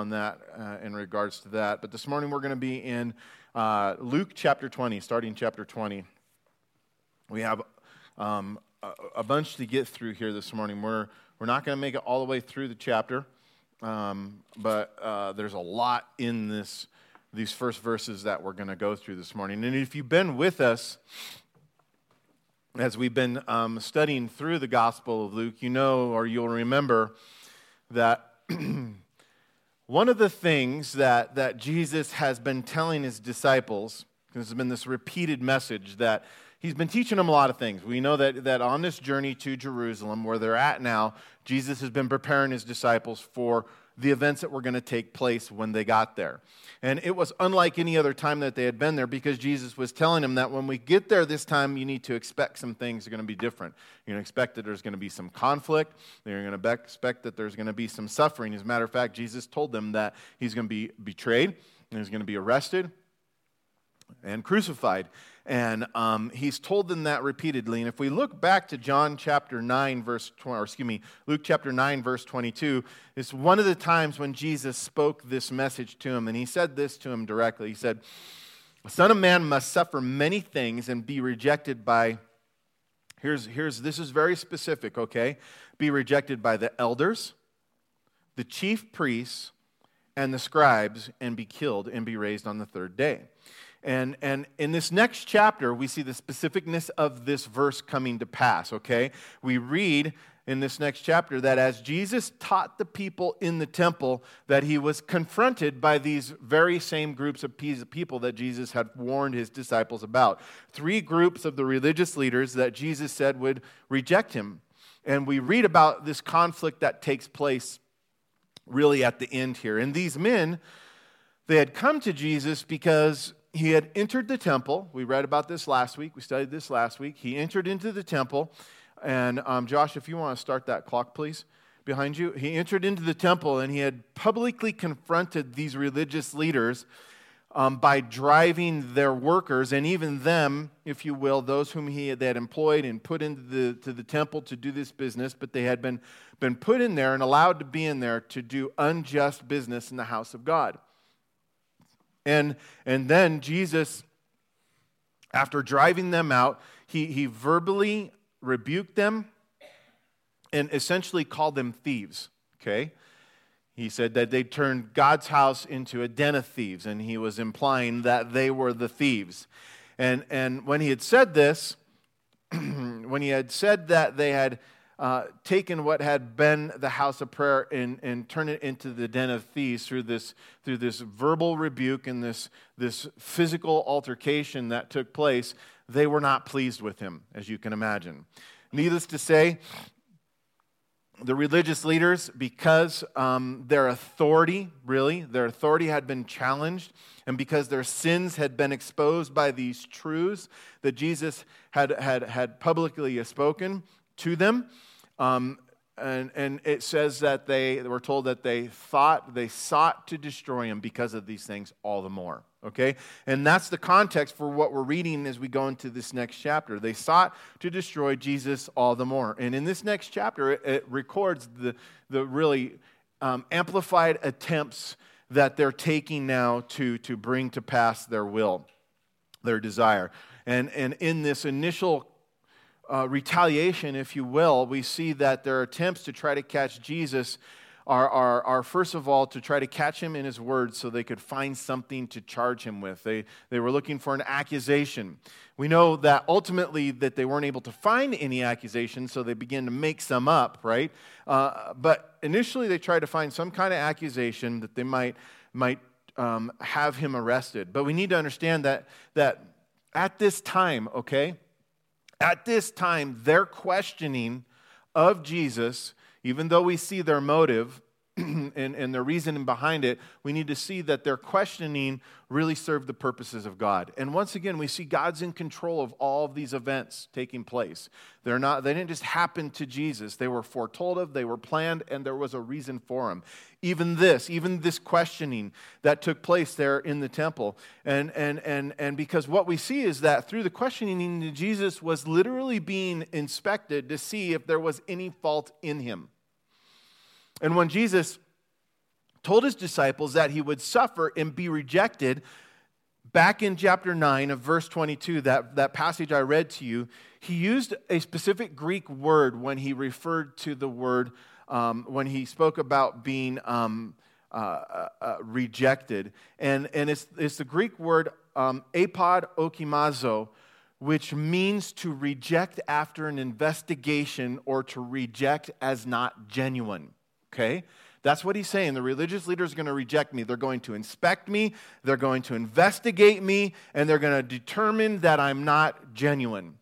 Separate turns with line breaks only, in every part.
on that uh, in regards to that. But this morning we're going to be in uh, Luke chapter 20, starting chapter 20. We have um, a, a, bunch to get through here this morning. We're, we're not going to make it all the way through the chapter, um, but uh, there's a lot in this, these first verses that we're going to go through this morning. And if you've been with us, as we've been um, studying through the Gospel of Luke, you know or you'll remember that one of the things that, that Jesus has been telling his disciples, this has been this repeated message that he's been teaching them a lot of things. We know that, that on this journey to Jerusalem, where they're at now, Jesus has been preparing his disciples for the events that were going to take place when they got there. And it was unlike any other time that they had been there because Jesus was telling them that when we get there this time, you need to expect some things are going to be different. You're going to expect that there's going to be some conflict. You're going to expect that there's going to be some suffering. As a matter of fact, Jesus told them that he's going to be betrayed and he's going to be arrested and crucified. And um, he's told them that repeatedly. And if we look back to John chapter 9, verse 20, or excuse me, Luke chapter 9, verse 22, it's one of the times when Jesus spoke this message to him. And he said this to him directly. He said, The Son of Man must suffer many things and be rejected by, here's, here's this is very specific, okay? Be rejected by the elders, the chief priests, and the scribes, and be killed and be raised on the third day. And, and in this next chapter, we see the specificness of this verse coming to pass, okay? We read in this next chapter that as Jesus taught the people in the temple, that he was confronted by these very same groups of people that Jesus had warned his disciples about. Three groups of the religious leaders that Jesus said would reject him. And we read about this conflict that takes place really at the end here. And these men, they had come to Jesus because he had entered the temple. We read about this last week. We studied this last week. He entered into the temple. And um, Josh, if you want to start that clock, please, behind you. He entered into the temple and he had publicly confronted these religious leaders um, by driving their workers and even them, if you will, those whom he had, they had employed and put into the, to the temple to do this business, but they had been, been put in there and allowed to be in there to do unjust business in the house of God. And, and then Jesus, after driving them out, he, he verbally rebuked them and essentially called them thieves. Okay? He said that they turned God's house into a den of thieves, and he was implying that they were the thieves. And, and when he had said this, when he had said that they had uh, taken what had been the house of prayer and, and turned it into the den of thieves through this, through this verbal rebuke and this, this physical altercation that took place, they were not pleased with him, as you can imagine. Needless to say, the religious leaders, because um, their authority, really, their authority had been challenged, and because their sins had been exposed by these truths that Jesus had, had, had publicly spoken to them, um, and, and it says that they were told that they thought, they sought to destroy him because of these things all the more. Okay? And that's the context for what we're reading as we go into this next chapter. They sought to destroy Jesus all the more. And in this next chapter, it, it records the, the really um, amplified attempts that they're taking now to, to bring to pass their will, their desire. And, and in this initial uh, retaliation, if you will, we see that their attempts to try to catch Jesus are, are, are, first of all, to try to catch him in his words so they could find something to charge him with. They, they were looking for an accusation. We know that ultimately that they weren't able to find any accusation, so they began to make some up, right? Uh, but initially they tried to find some kind of accusation that they might, might um, have him arrested. But we need to understand that, that at this time, okay, at this time, their questioning of Jesus, even though we see their motive and, and reasoning behind it, we need to see that their questioning really served the purposes of God. And once again, we see God's in control of all of these events taking place. They're not, they didn't just happen to Jesus. They were foretold of, they were planned, and there was a reason for them. Even this, even this questioning that took place there in the temple. And, and, and, and because what we see is that through the questioning, Jesus was literally being inspected to see if there was any fault in him. And when Jesus told his disciples that he would suffer and be rejected. Back in chapter 9 of verse 22, that, that passage I read to you, he used a specific Greek word when he referred to the word, um, when he spoke about being um, uh, uh, uh, rejected. And, and it's, it's the Greek word um, apod okimazo, which means to reject after an investigation or to reject as not genuine. Okay? That's what he's saying. The religious leaders are going to reject me. They're going to inspect me, they're going to investigate me, and they're going to determine that I'm not genuine.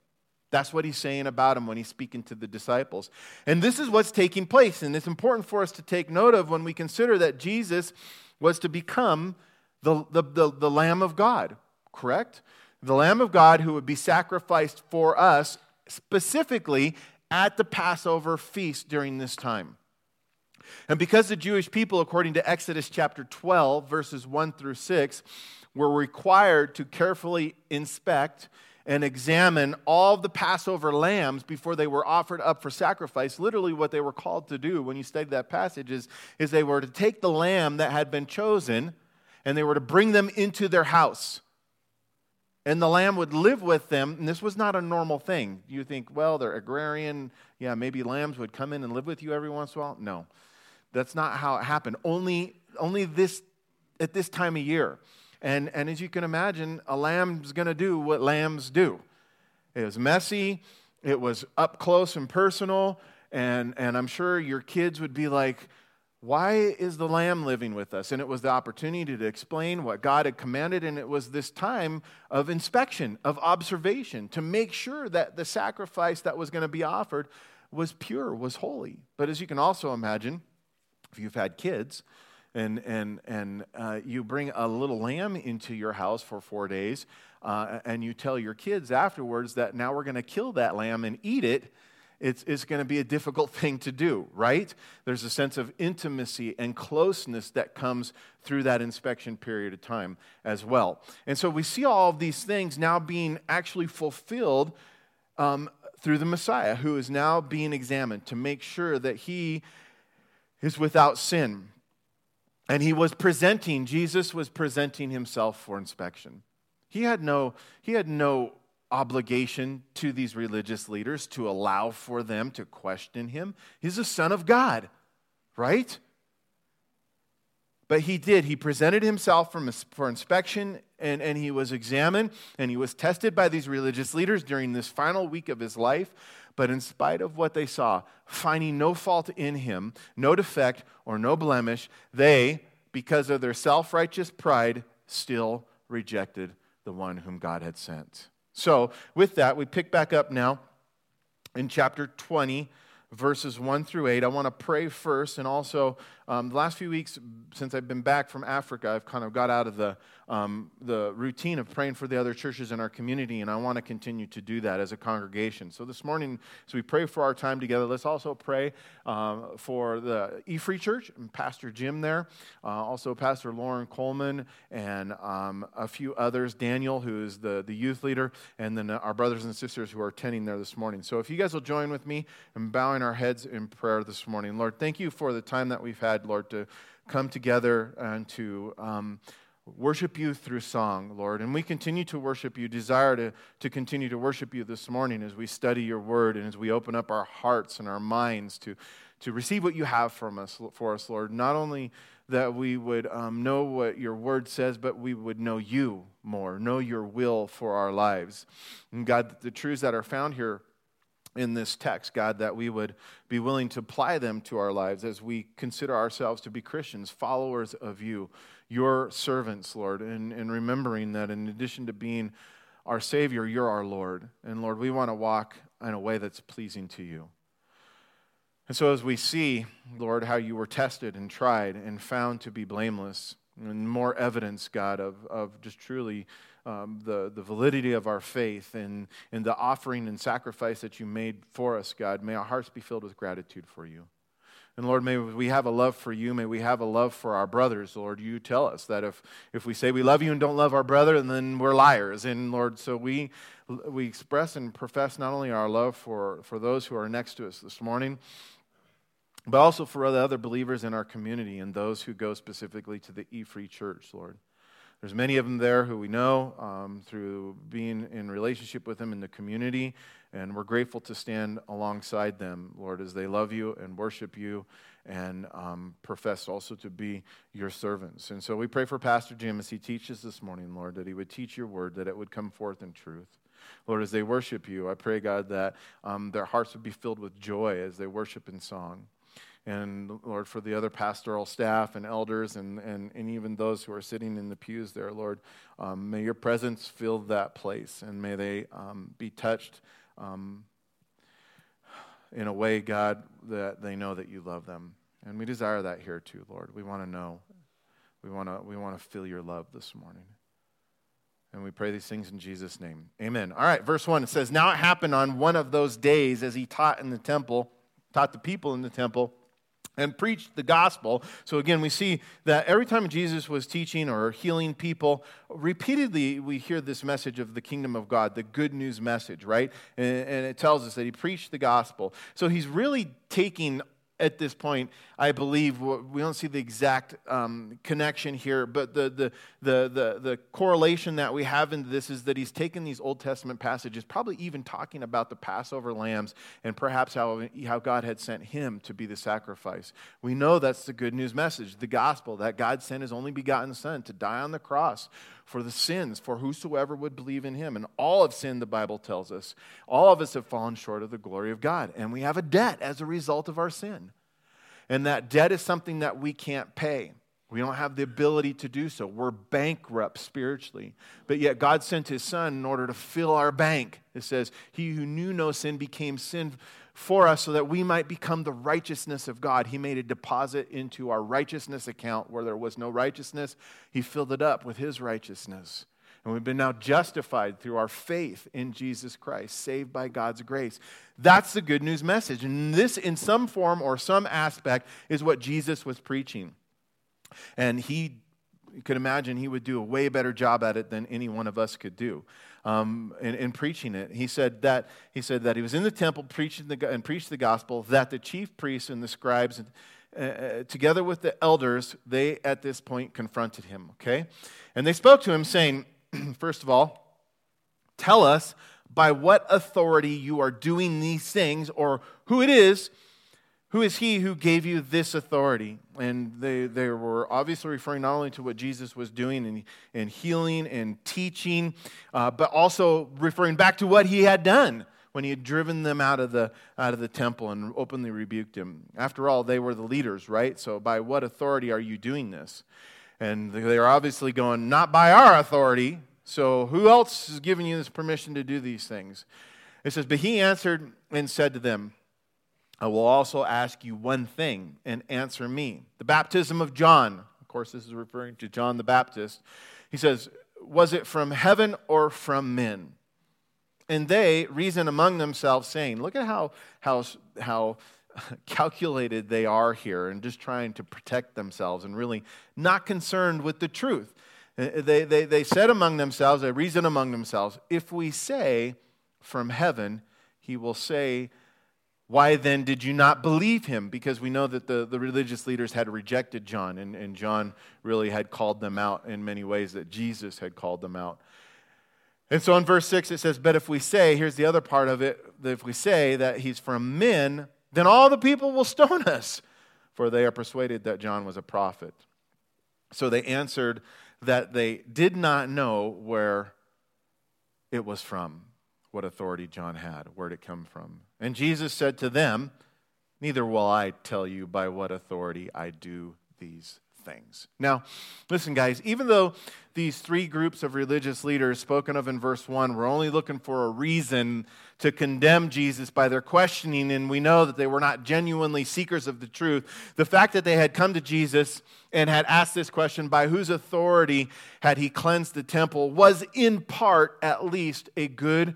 That's what he's saying about him when he's speaking to the disciples. And this is what's taking place. And it's important for us to take note of when we consider that Jesus was to become the, the, the, the Lamb of God, correct? The Lamb of God who would be sacrificed for us specifically at the Passover feast during this time. And because the Jewish people, according to Exodus chapter 12, verses 1 through 6, were required to carefully inspect and examine all the Passover lambs before they were offered up for sacrifice. Literally, what they were called to do when you study that passage is, is they were to take the lamb that had been chosen and they were to bring them into their house. And the lamb would live with them, and this was not a normal thing. You think, well, they're agrarian. Yeah, maybe lambs would come in and live with you every once in a while. No, that's not how it happened. Only, only this at this time of year. And, and as you can imagine, a lamb's going to do what lambs do. It was messy, it was up close and personal, and, and I'm sure your kids would be like, why is the lamb living with us? And it was the opportunity to explain what God had commanded, and it was this time of inspection, of observation, to make sure that the sacrifice that was going to be offered was pure, was holy. But as you can also imagine, if you've had kids, and, and, and uh, you bring a little lamb into your house for four days, uh, and you tell your kids afterwards that now we're going to kill that lamb and eat it, it's, it's going to be a difficult thing to do, right? There's a sense of intimacy and closeness that comes through that inspection period of time as well. And so we see all of these things now being actually fulfilled um, through the Messiah, who is now being examined to make sure that he is without sin. And he was presenting, Jesus was presenting himself for inspection. He had no, he had no obligation to these religious leaders to allow for them to question him. He's a son of God, right? But he did. He presented himself for, for inspection and, and he was examined and he was tested by these religious leaders during this final week of his life. But in spite of what they saw, finding no fault in him, no defect or no blemish, they, because of their self righteous pride, still rejected the one whom God had sent. So, with that, we pick back up now in chapter 20, verses 1 through 8. I want to pray first, and also, um, the last few weeks since I've been back from Africa, I've kind of got out of the um, the routine of praying for the other churches in our community, and I want to continue to do that as a congregation. So this morning, as we pray for our time together, let's also pray um, for the E Free Church and Pastor Jim there, uh, also Pastor Lauren Coleman, and um, a few others, Daniel, who is the, the youth leader, and then our brothers and sisters who are attending there this morning. So if you guys will join with me in bowing our heads in prayer this morning. Lord, thank you for the time that we've had, Lord, to come together and to. Um, worship you through song, Lord. And we continue to worship you, desire to, to continue to worship you this morning as we study your word and as we open up our hearts and our minds to, to receive what you have from us, for us, Lord. Not only that we would um, know what your word says, but we would know you more, know your will for our lives. And God, the truths that are found here in this text, God, that we would be willing to apply them to our lives as we consider ourselves to be Christians, followers of you your servants, Lord, and, and remembering that in addition to being our Savior, you're our Lord. And Lord, we want to walk in a way that's pleasing to you. And so, as we see, Lord, how you were tested and tried and found to be blameless, and more evidence, God, of, of just truly um, the, the validity of our faith and, and the offering and sacrifice that you made for us, God, may our hearts be filled with gratitude for you. And Lord, may we have a love for you. May we have a love for our brothers. Lord, you tell us that if, if we say we love you and don't love our brother, then we're liars. And Lord, so we, we express and profess not only our love for, for those who are next to us this morning, but also for the other believers in our community and those who go specifically to the E Free Church, Lord. There's many of them there who we know um, through being in relationship with them in the community, and we're grateful to stand alongside them, Lord, as they love you and worship you and um, profess also to be your servants. And so we pray for Pastor Jim as he teaches this morning, Lord, that he would teach your word, that it would come forth in truth. Lord, as they worship you, I pray, God, that um, their hearts would be filled with joy as they worship in song. And Lord, for the other pastoral staff and elders and, and, and even those who are sitting in the pews there, Lord, um, may your presence fill that place and may they um, be touched um, in a way, God, that they know that you love them. And we desire that here too, Lord. We want to know. We want to we want to feel your love this morning. And we pray these things in Jesus' name. Amen. All right, verse 1 it says, Now it happened on one of those days as he taught in the temple, taught the people in the temple, and preached the gospel. So again, we see that every time Jesus was teaching or healing people, repeatedly we hear this message of the kingdom of God, the good news message, right? And, and it tells us that he preached the gospel. So he's really taking at this point, I believe we don't see the exact um, connection here, but the, the, the, the, the correlation that we have into this is that he's taken these Old Testament passages, probably even talking about the Passover lambs and perhaps how, how God had sent him to be the sacrifice. We know that's the good news message, the gospel, that God sent his only begotten Son to die on the cross for the sins, for whosoever would believe in him. And all have sinned, the Bible tells us. All of us have fallen short of the glory of God, and we have a debt as a result of our sin. And that debt is something that we can't pay. We don't have the ability to do so. We're bankrupt spiritually. But yet God sent his son in order to fill our bank. It says, He who knew no sin became sin for us so that we might become the righteousness of God. He made a deposit into our righteousness account where there was no righteousness. He filled it up with His righteousness. And we've been now justified through our faith in Jesus Christ, saved by God's grace. That's the good news message. And this, in some form or some aspect, is what Jesus was preaching. And he you could imagine he would do a way better job at it than any one of us could do um, in, in, preaching it. He said that he said that he was in the temple preaching the, and preached the gospel. That the chief priests and the scribes, uh, uh, together with the elders, they at this point confronted him. Okay, and they spoke to him, saying, first of all, tell us by what authority you are doing these things, or who it is who is he who gave you this authority? And they, they were obviously referring not only to what Jesus was doing and, in healing and teaching, uh, but also referring back to what he had done when he had driven them out of, the, out of the temple and openly rebuked him. After all, they were the leaders, right? So by what authority are you doing this? And they are obviously going, not by our authority. So who else is giving you this permission to do these things? It says, But he answered and said to them, I will also ask you one thing and answer me. The baptism of John, of course, this is referring to John the Baptist. He says, Was it from heaven or from men? And they reason among themselves, saying, Look at how, how, how calculated they are here and just trying to protect themselves and really not concerned with the truth. Uh, they, they, they said among themselves, they reason among themselves, If we say from heaven, he will say, why then did you not believe him? Because we know that the, the religious leaders had rejected John, and, and John really had called them out in many ways that Jesus had called them out. And so in verse 6 it says, But if we say, here's the other part of it, that if we say that he's from men, then all the people will stone us, for they are persuaded that John was a prophet. So they answered that they did not know where it was from what authority John had, where'd it come from. And Jesus said to them, Neither will I tell you by what authority I do these things. Now, listen, guys, even though these three groups of religious leaders spoken of in verse 1 were only looking for a reason to condemn Jesus by their questioning, and we know that they were not genuinely seekers of the truth, the fact that they had come to Jesus and had asked this question, by whose authority had he cleansed the temple, was in part at least a good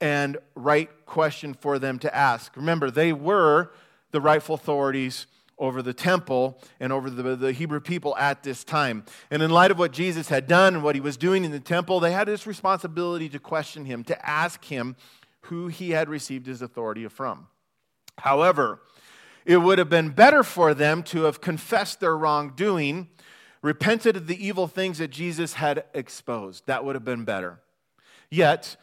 and right question for them to ask. Remember, they were the rightful authorities over the temple and over the, the, Hebrew people at this time. And in light of what Jesus had done and what he was doing in the temple, they had this responsibility to question him, to ask him who he had received his authority from. However, it would have been better for them to have confessed their wrongdoing, repented of the evil things that Jesus had exposed. That would have been better. Yet,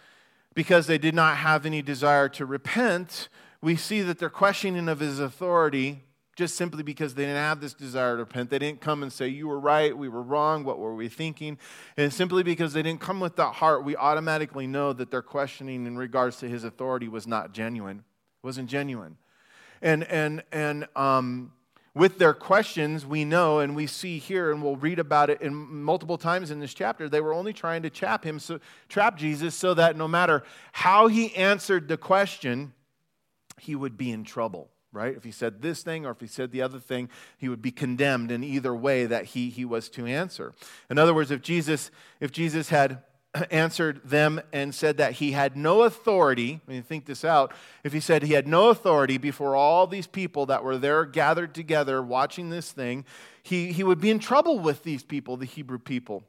because they did not have any desire to repent, we see that their questioning of his authority just simply because they didn't have this desire to repent. They didn't come and say, You were right, we were wrong, what were we thinking? And simply because they didn't come with that heart, we automatically know that their questioning in regards to his authority was not genuine, wasn't genuine. And, and, and um, with their questions, we know and we see here, and we'll read about it in multiple times in this chapter, they were only trying to trap him, so, trap Jesus, so that no matter how he answered the question, he would be in trouble right? If he said this thing or if he said the other thing, he would be condemned in either way that he, he was to answer. In other words, if Jesus, if Jesus had answered them and said that he had no authority, I mean, think this out, if he said he had no authority before all these people that were there gathered together watching this thing, he, he would be in trouble with these people, the Hebrew people,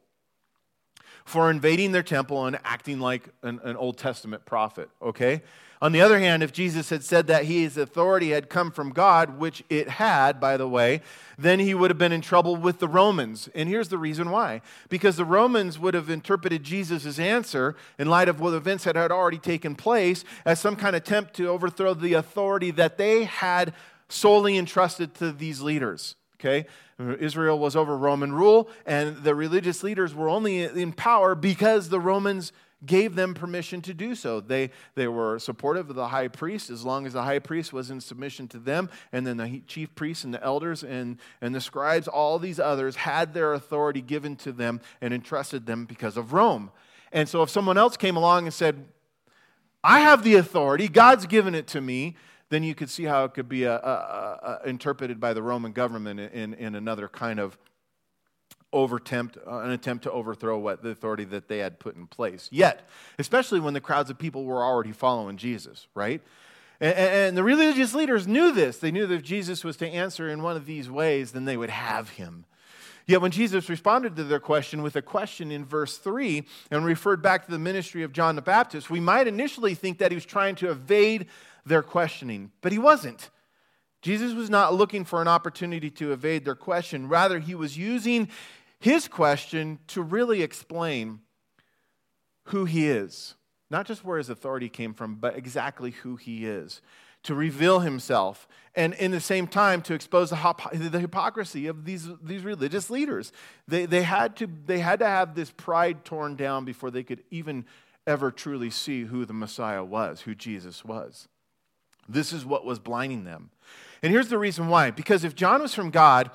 for invading their temple and acting like an, an Old Testament prophet, okay? On the other hand, if Jesus had said that his authority had come from God, which it had, by the way, then he would have been in trouble with the Romans. And here's the reason why. Because the Romans would have interpreted Jesus' answer, in light of what events that had already taken place, as some kind of attempt to overthrow the authority that they had solely entrusted to these leaders. Okay? Israel was over Roman rule, and the religious leaders were only in power because the Romans gave them permission to do so. They, they were supportive of the high priest as long as the high priest was in submission to them, and then the chief priests and the elders and, and the scribes, all these others had their authority given to them and entrusted them because of Rome. And so if someone else came along and said, I have the authority, God's given it to me, then you could see how it could be a, a, a, interpreted by the Roman government in, in another kind of overtempt, uh, an attempt to overthrow what the authority that they had put in place. Yet, especially when the crowds of people were already following Jesus, right? And, and the religious leaders knew this. They knew that if Jesus was to answer in one of these ways, then they would have him. Yet when Jesus responded to their question with a question in verse 3 and referred back to the ministry of John the Baptist, we might initially think that he was trying to evade their questioning, but he wasn't. Jesus was not looking for an opportunity to evade their question. Rather, he was using his question to really explain who he is. Not just where his authority came from, but exactly who he is. To reveal himself, and in the same time to expose the, the hypocrisy of these, these religious leaders. They, they, had to, they had to have this pride torn down before they could even ever truly see who the Messiah was, who Jesus was. This is what was blinding them. And here's the reason why because if John was from God,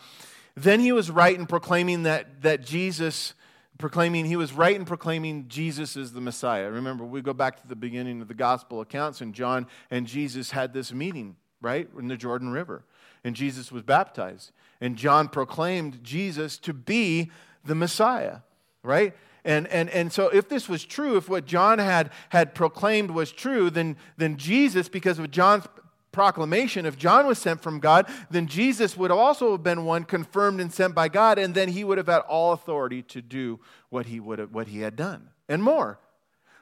then he was right in proclaiming that, that Jesus, proclaiming, he was right in proclaiming Jesus is the Messiah. Remember, we go back to the beginning of the gospel accounts, and John and Jesus had this meeting, right, in the Jordan River. And Jesus was baptized. And John proclaimed Jesus to be the Messiah, right? And, and, and so, if this was true, if what John had, had proclaimed was true, then, then Jesus, because of John's proclamation, if John was sent from God, then Jesus would also have been one confirmed and sent by God, and then he would have had all authority to do what he, would have, what he had done and more.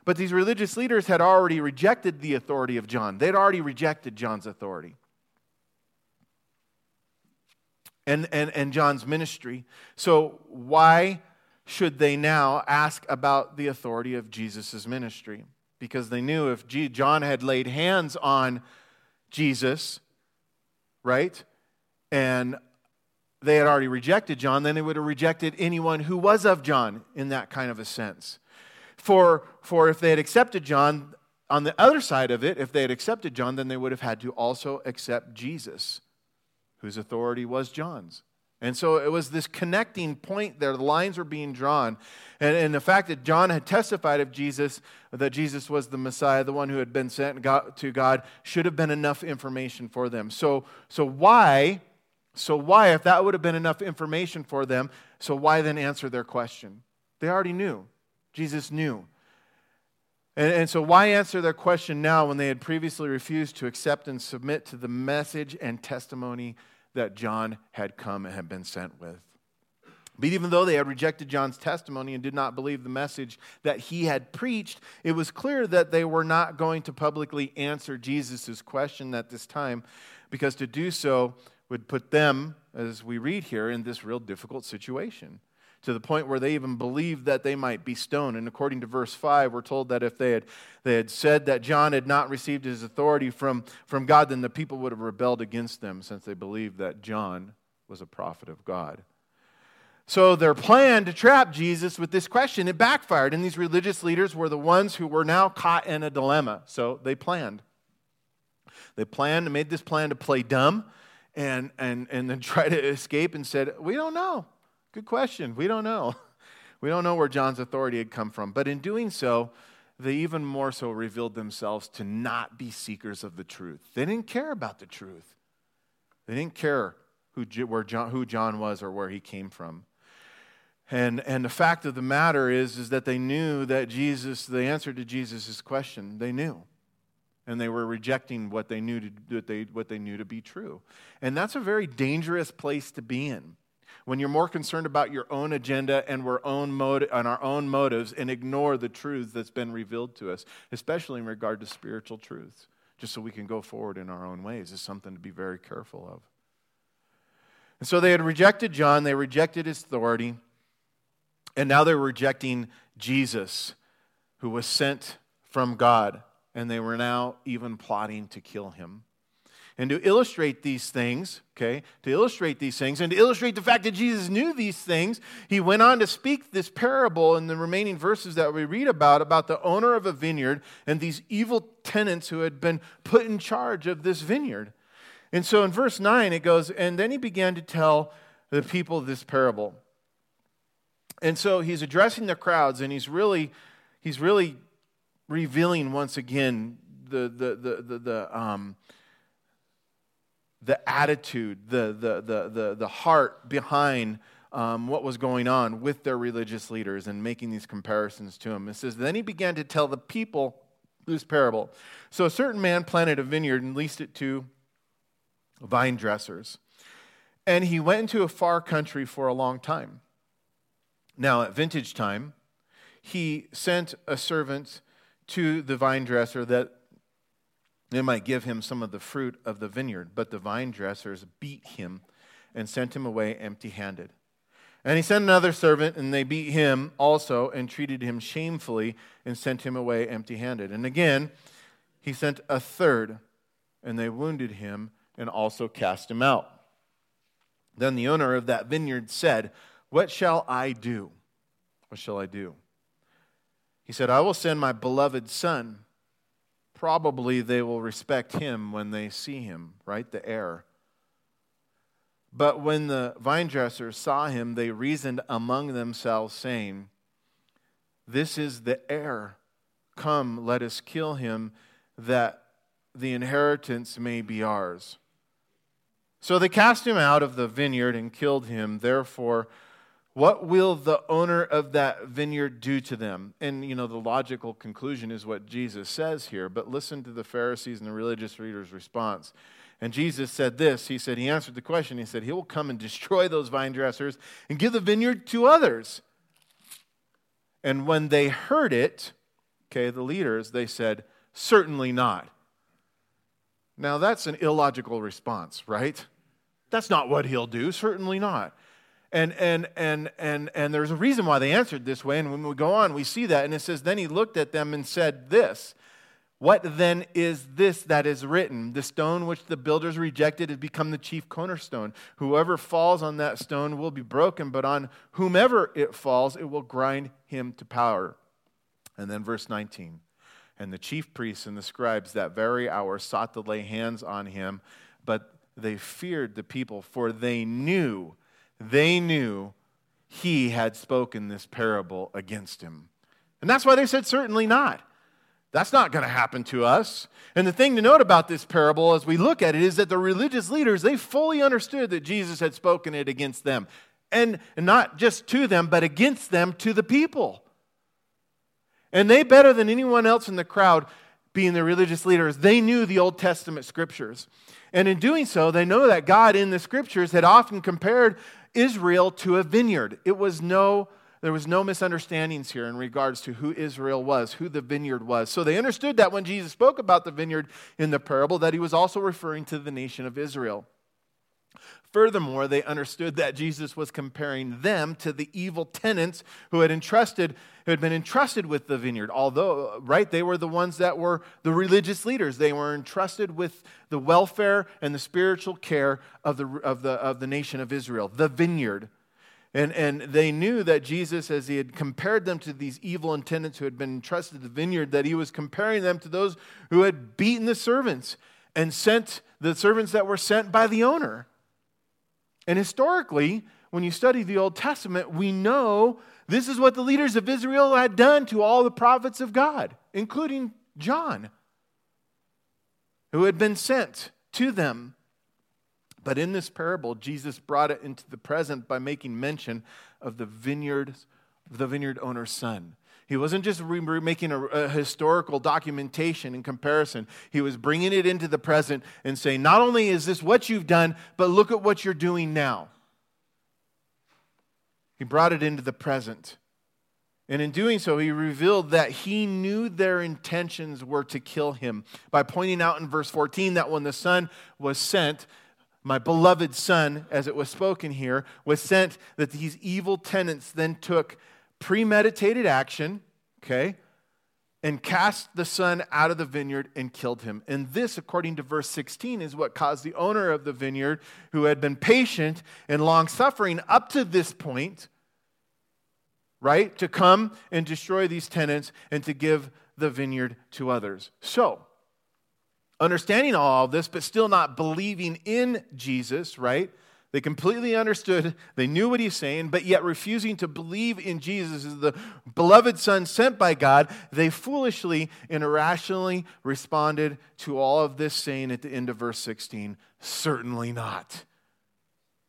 But these religious leaders had already rejected the authority of John, they'd already rejected John's authority. And, and, and John's ministry. So, why should they now ask about the authority of Jesus' ministry? Because they knew if John had laid hands on Jesus, right? And they had already rejected John, then they would have rejected anyone who was of John in that kind of a sense. For, for if they had accepted John, on the other side of it, if they had accepted John, then they would have had to also accept Jesus, whose authority was John's. And so it was this connecting point there. The lines were being drawn. And, and the fact that John had testified of Jesus, that Jesus was the Messiah, the one who had been sent to God, should have been enough information for them. So, so why, so why, if that would have been enough information for them, so why then answer their question? They already knew. Jesus knew. And, and, so, why answer their question now when they had previously refused to accept and submit to the message and testimony that John had come and had been sent with. But even though they had rejected John's testimony and did not believe the message that he had preached, it was clear that they were not going to publicly answer Jesus' question at this time. because to do so would put them, as we read here, in this real difficult situation to the point where they even believed that they might be stoned. And according to verse 5, we're told that if they had, they had said that John had not received his authority from, from God, then the people would have rebelled against them since they believed that John was a prophet of God. So their plan to trap Jesus with this question, it backfired. And these religious leaders were the ones who were now caught in a dilemma. So they planned. They planned and made this plan to play dumb and, and, and then try to escape and said, We don't know. Good question. We don't know. We don't know where John's authority had come from. But in doing so, they even more so revealed themselves to not be seekers of the truth. They didn't care about the truth. They didn't care who, where John, who John was or where he came from. And, and the fact of the matter is, is that they knew that Jesus, the answer to Jesus' question, they knew. And they were rejecting what they knew to, what they, what they knew to be true. And that's a very dangerous place to be in when you're more concerned about your own agenda and, own and our own motives and ignore the truth that's been revealed to us, especially in regard to spiritual truths, just so we can go forward in our own ways, is something to be very careful of. And so they had rejected John, they rejected his authority, and now they're rejecting Jesus, who was sent from God, and they were now even plotting to kill him. And to illustrate these things, okay, to illustrate these things, and to illustrate the fact that Jesus knew these things, he went on to speak this parable in the remaining verses that we read about, about the owner of a vineyard and these evil tenants who had been put in charge of this vineyard. And so in verse 9, it goes, And then he began to tell the people this parable. And so he's addressing the crowds, and he's really, he's really revealing once again the, the, the, the, the um, the attitude, the, the, the, the, the heart behind um, what was going on with their religious leaders and making these comparisons to him. It says, Then he began to tell the people this parable. So a certain man planted a vineyard and leased it to vine dressers. And he went into a far country for a long time. Now, at vintage time, he sent a servant to the vine dresser that they might give him some of the fruit of the vineyard, but the vine dressers beat him and sent him away empty handed. And he sent another servant, and they beat him also and treated him shamefully and sent him away empty handed. And again, he sent a third, and they wounded him and also cast him out. Then the owner of that vineyard said, What shall I do? What shall I do? He said, I will send my beloved son probably they will respect him when they see him, right? The heir. But when the vine dressers saw him, they reasoned among themselves, saying, This is the heir. Come, let us kill him, that the inheritance may be ours. So they cast him out of the vineyard and killed him. Therefore, what will the owner of that vineyard do to them? And, you know, the logical conclusion is what Jesus says here, but listen to the Pharisees and the religious readers' response. And Jesus said this He said, He answered the question. He said, He will come and destroy those vine dressers and give the vineyard to others. And when they heard it, okay, the leaders, they said, Certainly not. Now, that's an illogical response, right? That's not what he'll do. Certainly not. And, and, and, and, and there's a reason why they answered this way. And when we go on, we see that. And it says, Then he looked at them and said, This. What then is this that is written? The stone which the builders rejected has become the chief cornerstone. Whoever falls on that stone will be broken, but on whomever it falls, it will grind him to powder. And then verse 19. And the chief priests and the scribes that very hour sought to lay hands on him, but they feared the people, for they knew they knew he had spoken this parable against him. And that's why they said, Certainly not. That's not going to happen to us. And the thing to note about this parable as we look at it is that the religious leaders, they fully understood that Jesus had spoken it against them. And not just to them, but against them to the people. And they, better than anyone else in the crowd, being the religious leaders, they knew the Old Testament scriptures. And in doing so, they know that God in the scriptures had often compared Israel to a vineyard. It was no there was no misunderstandings here in regards to who Israel was, who the vineyard was. So they understood that when Jesus spoke about the vineyard in the parable, that he was also referring to the nation of Israel. Furthermore, they understood that Jesus was comparing them to the evil tenants who had entrusted, who had been entrusted with the vineyard. Although, right, they were the ones that were the religious leaders. They were entrusted with the welfare and the spiritual care of the, of the, of the nation of Israel, the vineyard. And, and they knew that Jesus, as he had compared them to these evil tenants who had been entrusted the vineyard, that he was comparing them to those who had beaten the servants and sent the servants that were sent by the owner. And historically, when you study the Old Testament, we know this is what the leaders of Israel had done to all the prophets of God, including John, who had been sent to them. But in this parable, Jesus brought it into the present by making mention of the vineyard, the vineyard owner's son. He wasn't just re- making a, a, historical documentation in comparison. He was bringing it into the present and saying, not only is this what you've done, but look at what you're doing now. He brought it into the present. And in doing so, he revealed that he knew their intentions were to kill him by pointing out in verse 14 that when the Son was sent, my beloved Son, as it was spoken here, was sent, that these evil tenants then took premeditated action, okay, and cast the son out of the vineyard and killed him. And this, according to verse 16, is what caused the owner of the vineyard, who had been patient and long suffering up to this point, right, to come and destroy these tenants and to give the vineyard to others. So, understanding all of this, but still not believing in Jesus, right? They completely understood, they knew what he's saying, but yet refusing to believe in Jesus as the beloved Son sent by God, they foolishly and irrationally responded to all of this, saying at the end of verse 16, Certainly not.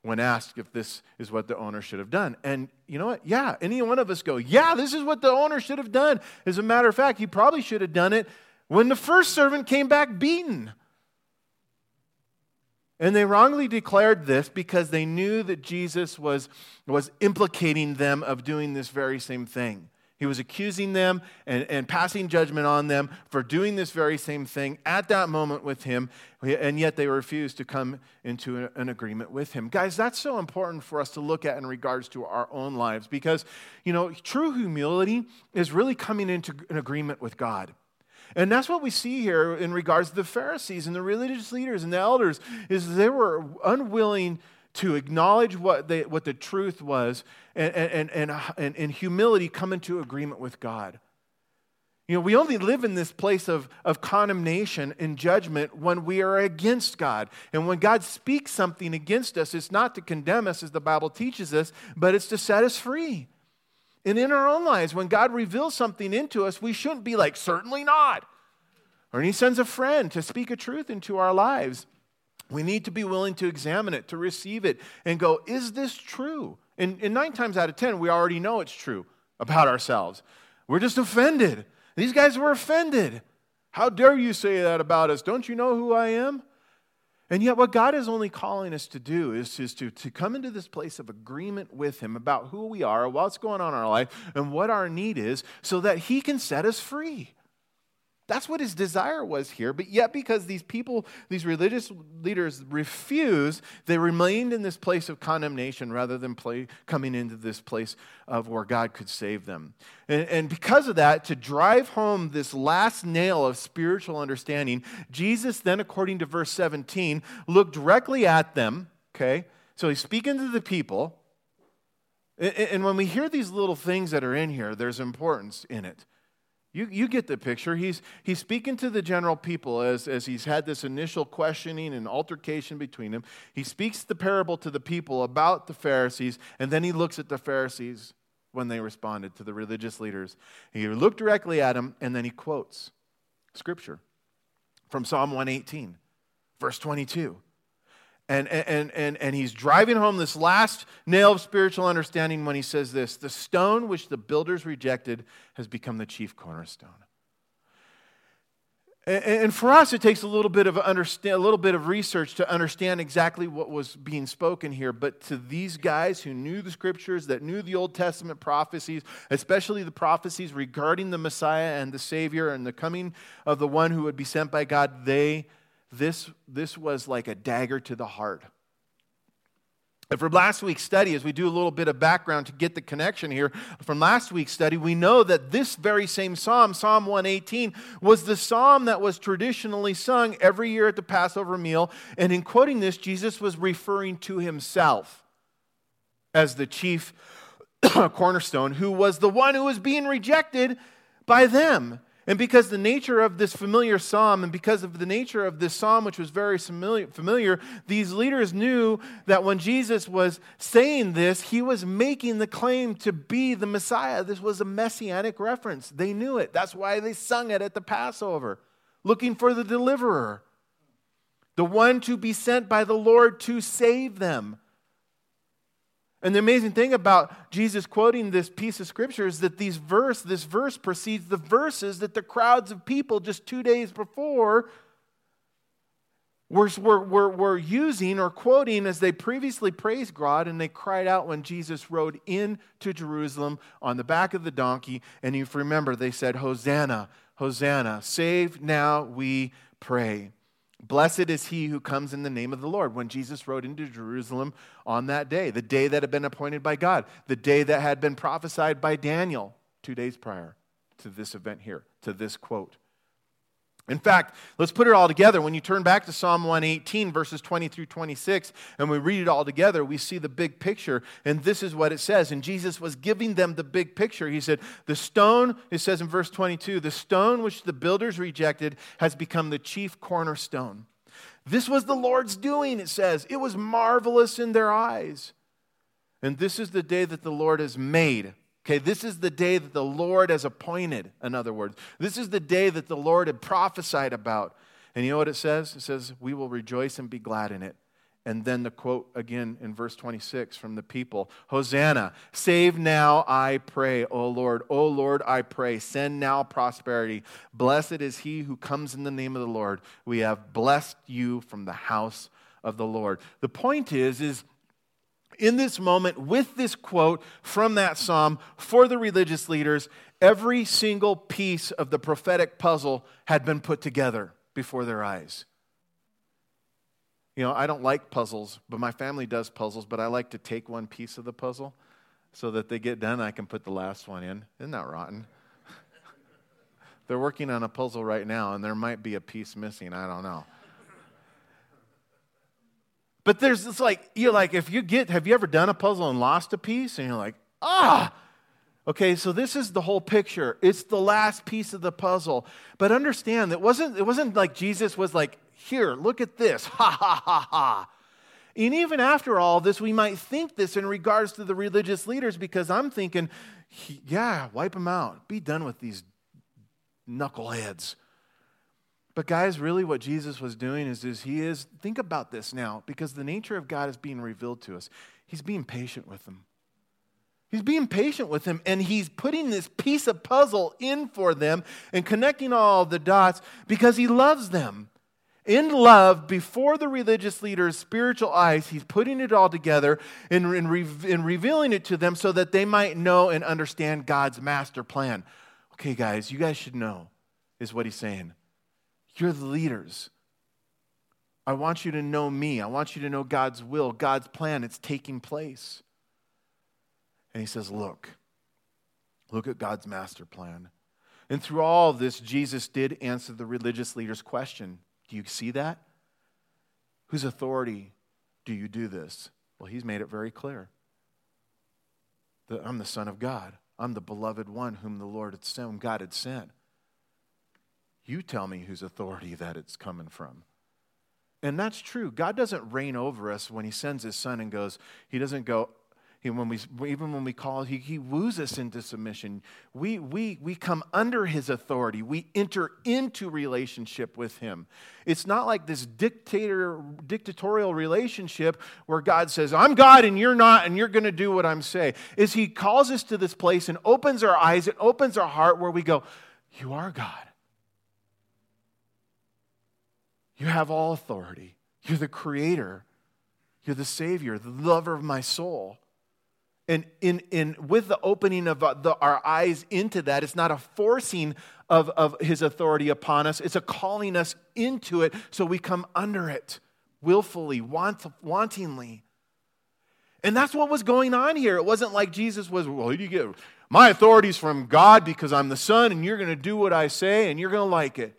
When asked if this is what the owner should have done. And you know what? Yeah, any one of us go, Yeah, this is what the owner should have done. As a matter of fact, he probably should have done it when the first servant came back beaten. And they wrongly declared this because they knew that Jesus was, was implicating them of doing this very same thing. He was accusing them and, and passing judgment on them for doing this very same thing at that moment with him, and yet they refused to come into an agreement with him. Guys, that's so important for us to look at in regards to our own lives because, you know, true humility is really coming into an agreement with God. And that's what we see here in regards to the Pharisees and the religious leaders and the elders is they were unwilling to acknowledge what, they, what the truth was and, and, and, and, and humility come into agreement with God. You know, we only live in this place of, of condemnation and judgment when we are against God. And when God speaks something against us, it's not to condemn us, as the Bible teaches us, but it's to set us free. And in our own lives, when God reveals something into us, we shouldn't be like, certainly not. Or He sends a friend to speak a truth into our lives. We need to be willing to examine it, to receive it, and go, is this true? And, and nine times out of ten, we already know it's true about ourselves. We're just offended. These guys were offended. How dare you say that about us? Don't you know who I am? And yet, what God is only calling us to do is, is to, to come into this place of agreement with Him about who we are, what's going on in our life, and what our need is, so that He can set us free. That's what his desire was here. But yet, because these people, these religious leaders refused, they remained in this place of condemnation rather than play, coming into this place of where God could save them. And, and because of that, to drive home this last nail of spiritual understanding, Jesus then, according to verse 17, looked directly at them. Okay? So he's speaking to the people. And when we hear these little things that are in here, there's importance in it. You, you get the picture. He's, he's speaking to the general people as, as he's had this initial questioning and altercation between them. He speaks the parable to the people about the Pharisees, and then he looks at the Pharisees when they responded to the religious leaders. He looked directly at them, and then he quotes scripture from Psalm 118, verse 22. And, and, and, and he's driving home this last nail of spiritual understanding when he says this The stone which the builders rejected has become the chief cornerstone. And for us, it takes a little bit of understand, a little bit of research to understand exactly what was being spoken here. But to these guys who knew the scriptures, that knew the Old Testament prophecies, especially the prophecies regarding the Messiah and the Savior and the coming of the one who would be sent by God, they this this was like a dagger to the heart. And from last week's study, as we do a little bit of background to get the connection here, from last week's study, we know that this very same psalm, Psalm 118, was the psalm that was traditionally sung every year at the Passover meal. And in quoting this, Jesus was referring to himself as the chief cornerstone, who was the one who was being rejected by them. And because the nature of this familiar psalm, and because of the nature of this psalm, which was very familiar, these leaders knew that when Jesus was saying this, he was making the claim to be the Messiah. This was a messianic reference. They knew it. That's why they sung it at the Passover, looking for the deliverer, the one to be sent by the Lord to save them. And the amazing thing about Jesus quoting this piece of scripture is that these verse, this verse precedes the verses that the crowds of people just two days before were, were, were, using or quoting as they previously praised God and they cried out when Jesus rode into Jerusalem on the back of the donkey. And if you remember, they said, Hosanna, Hosanna, save now, we pray. Blessed is he who comes in the name of the Lord. When Jesus rode into Jerusalem on that day, the day that had been appointed by God, the day that had been prophesied by Daniel two days prior to this event here, to this quote. In fact, let's put it all together. When you turn back to Psalm 118, verses 20 through 26, and we read it all together, we see the big picture. And this is what it says. And Jesus was giving them the big picture. He said, The stone, it says in verse 22, the stone which the builders rejected has become the chief cornerstone. This was the Lord's doing, it says. It was marvelous in their eyes. And this is the day that the Lord has made. Okay, this is the day that the Lord has appointed, in other words. This is the day that the Lord had prophesied about. And you know what it says? It says, We will rejoice and be glad in it. And then the quote again in verse 26 from the people Hosanna, save now, I pray, O Lord. O Lord, I pray, send now prosperity. Blessed is he who comes in the name of the Lord. We have blessed you from the house of the Lord. The point is, is in this moment with this quote from that psalm for the religious leaders, every single piece of the prophetic puzzle had been put together before their eyes. You know, I don't like puzzles, but my family does puzzles, but I like to take one piece of the puzzle so that they get done, I can put the last one in. Isn't that rotten? They're working on a puzzle right now, and there might be a piece missing. I don't know. But there's this like, you're like, if you get, have you ever done a puzzle and lost a piece? And you're like, ah. Okay, so this is the whole picture. It's the last piece of the puzzle. But understand it wasn't, it wasn't like Jesus was like, here, look at this. Ha ha ha ha. And even after all this, we might think this in regards to the religious leaders because I'm thinking, yeah, wipe them out. Be done with these knuckleheads. But, guys, really what Jesus was doing is, is he is, think about this now, because the nature of God is being revealed to us. He's being patient with them. He's being patient with them, and he's putting this piece of puzzle in for them and connecting all the dots because he loves them. In love, before the religious leaders' spiritual eyes, he's putting it all together and, and, re- and revealing it to them so that they might know and understand God's master plan. Okay, guys, you guys should know, is what he's saying. You're the leaders. I want you to know me. I want you to know God's will, God's plan. It's taking place. And he says, Look, look at God's master plan. And through all this, Jesus did answer the religious leaders' question Do you see that? Whose authority do you do this? Well, he's made it very clear that I'm the Son of God. I'm the beloved one whom the Lord had sent, God had sent. You tell me whose authority that it's coming from. And that's true. God doesn't reign over us when He sends His Son and goes, He doesn't go, he, when we, even when we call, he, he woos us into submission. We, we, we come under his authority. We enter into relationship with him. It's not like this dictator, dictatorial relationship where God says, I'm God and you're not, and you're going to do what I'm saying. Is he calls us to this place and opens our eyes, and opens our heart where we go, You are God. You have all authority. You're the creator. You're the savior, the lover of my soul. And in, in, with the opening of uh, the, our eyes into that, it's not a forcing of, of his authority upon us, it's a calling us into it so we come under it willfully, want, wantingly. And that's what was going on here. It wasn't like Jesus was, well, you get my authority's from God because I'm the Son, and you're going to do what I say, and you're going to like it.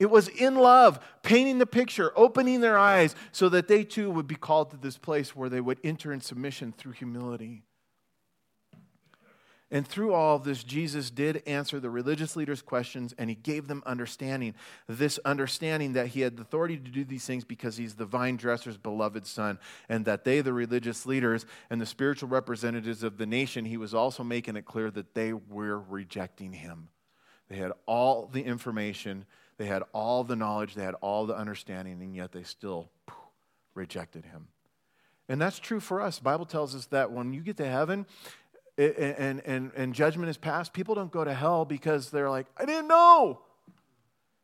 It was in love, painting the picture, opening their eyes so that they too would be called to this place where they would enter in submission through humility. And through all of this, Jesus did answer the religious leaders' questions and he gave them understanding. This understanding that he had the authority to do these things because he's the vine dresser's beloved son, and that they, the religious leaders and the spiritual representatives of the nation, he was also making it clear that they were rejecting him. They had all the information, they had all the knowledge, they had all the understanding, and yet they still rejected him. And that's true for us. The Bible tells us that when you get to heaven, and, and, and judgment is passed, people don't go to hell because they're like, I didn't know.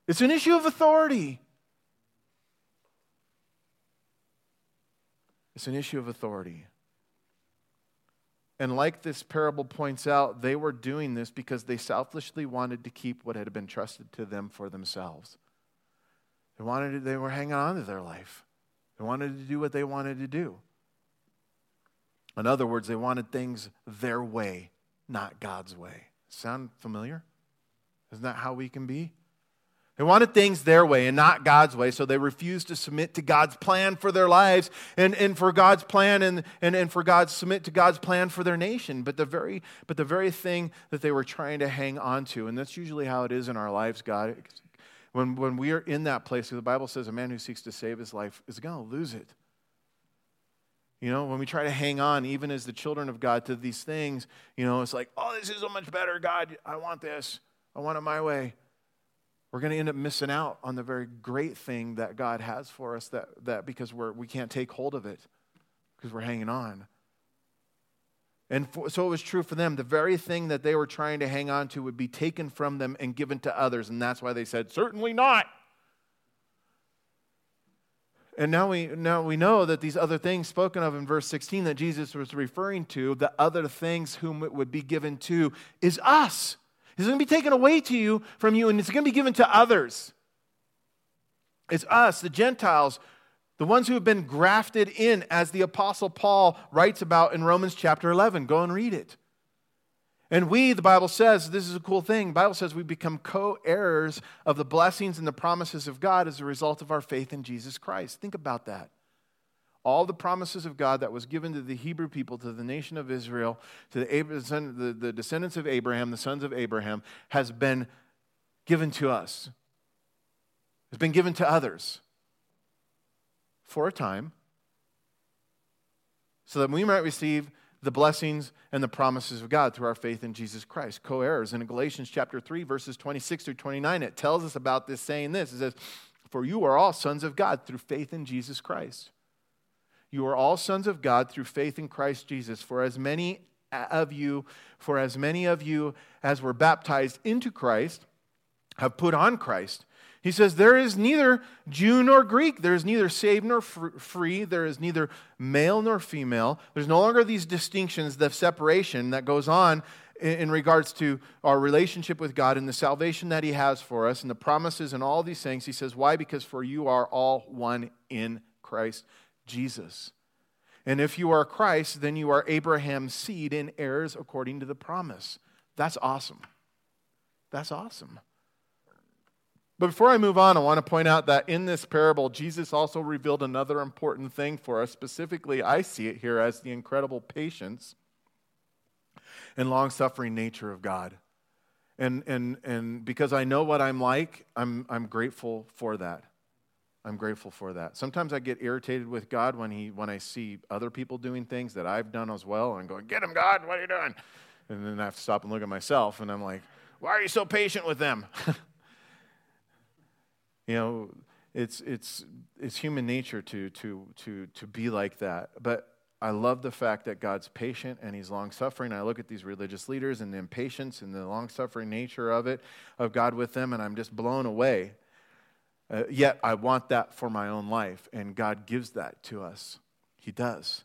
It's an issue of authority. It's an issue of authority. And like this parable points out, they were doing this because they selfishly wanted to keep what had been trusted to them for themselves. They wanted to, they were hanging on to their life. They wanted to do what they wanted to do. In other words, they wanted things their way, not God's way. Sound familiar? Isn't that how we can be? They wanted things their way and not God's way, so they refused to submit to God's plan for their lives and, and for God's plan and, and, and for God submit to God's plan for their nation. But the very but the very thing that they were trying to hang on to, and that's usually how it is in our lives, God. When when we are in that place, the Bible says a man who seeks to save his life is gonna lose it. You know, when we try to hang on, even as the children of God, to these things, you know, it's like, oh, this is so much better, God. I want this. I want it my way. We're going to end up missing out on the very great thing that God has for us that, that because we're, we can't take hold of it because we're hanging on. And for, so it was true for them. The very thing that they were trying to hang on to would be taken from them and given to others. And that's why they said, certainly not. And now we, now we know that these other things spoken of in verse 16 that Jesus was referring to, the other things whom it would be given to, is us. It's going to be taken away to you from you, and it's going to be given to others. It's us, the Gentiles, the ones who have been grafted in, as the Apostle Paul writes about in Romans chapter 11. Go and read it. And we, the Bible says, this is a cool thing. The Bible says we become co heirs of the blessings and the promises of God as a result of our faith in Jesus Christ. Think about that. All the promises of God that was given to the Hebrew people, to the nation of Israel, to the, the, descendants of Abraham, the sons of Abraham, has been given to us. It's been given to others for a time so that we might receive the blessings and the promises of God through our faith in Jesus Christ. Co heirs. In Galatians chapter 3, verses 26 through 29, it tells us about this saying this. It says, For you are all sons of God through faith in Jesus Christ. You are all sons of God through faith in Christ Jesus. For as many of you, for as many of you as were baptized into Christ, have put on Christ. He says, There is neither Jew nor Greek. There is neither saved nor free. There is neither male nor female. There's no longer these distinctions, the separation that goes on in regards to our relationship with God and the salvation that He has for us and the promises and all these things. He says, Why? Because for you are all one in Christ Jesus. And if you are Christ, then you are Abraham's seed and heirs according to the promise. That's awesome. That's awesome. But before I move on, I want to point out that in this parable, Jesus also revealed another important thing for us. Specifically, I see it here as the incredible patience and long suffering nature of God. And, and, and because I know what I'm like, I'm, I'm grateful for that. I'm grateful for that. Sometimes I get irritated with God when, he, when I see other people doing things that I've done as well. And going, Get him, God, what are you doing? And then I have to stop and look at myself, and I'm like, Why are you so patient with them? You know, it's, it's, it's human nature to, to, to, to be like that. But I love the fact that God's patient and He's long suffering. I look at these religious leaders and the impatience and the long suffering nature of it, of God with them, and I'm just blown away. Uh, yet I want that for my own life. And God gives that to us. He does.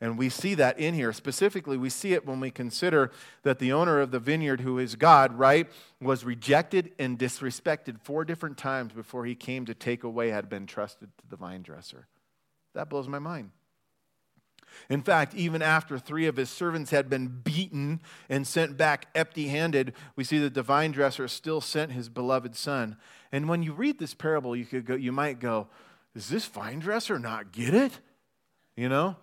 And we see that in here. Specifically, we see it when we consider that the owner of the vineyard, who is God, right, was rejected and disrespected four different times before he came to take away, had been trusted to the vine dresser. That blows my mind. In fact, even after three of his servants had been beaten and sent back empty handed, we see the divine dresser still sent his beloved son. And when you read this parable, you, could go, you might go, Does this vine dresser not get it? You know?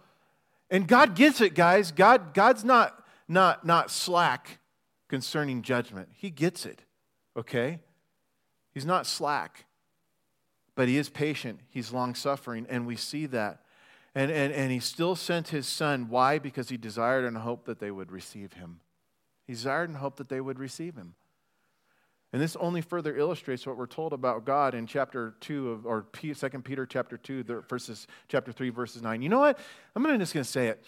And God gets it, guys. God, God's not, not, not slack concerning judgment. He gets it, okay? He's not slack, but he is patient. He's long suffering, and we see that. And, and, and he still sent his son. Why? Because he desired and hoped that they would receive him. He desired and hoped that they would receive him. And this only further illustrates what we're told about God in chapter 2 of, or 2 Peter chapter 2 verses chapter 3 verses 9. You know what? I'm gonna, just going to say it.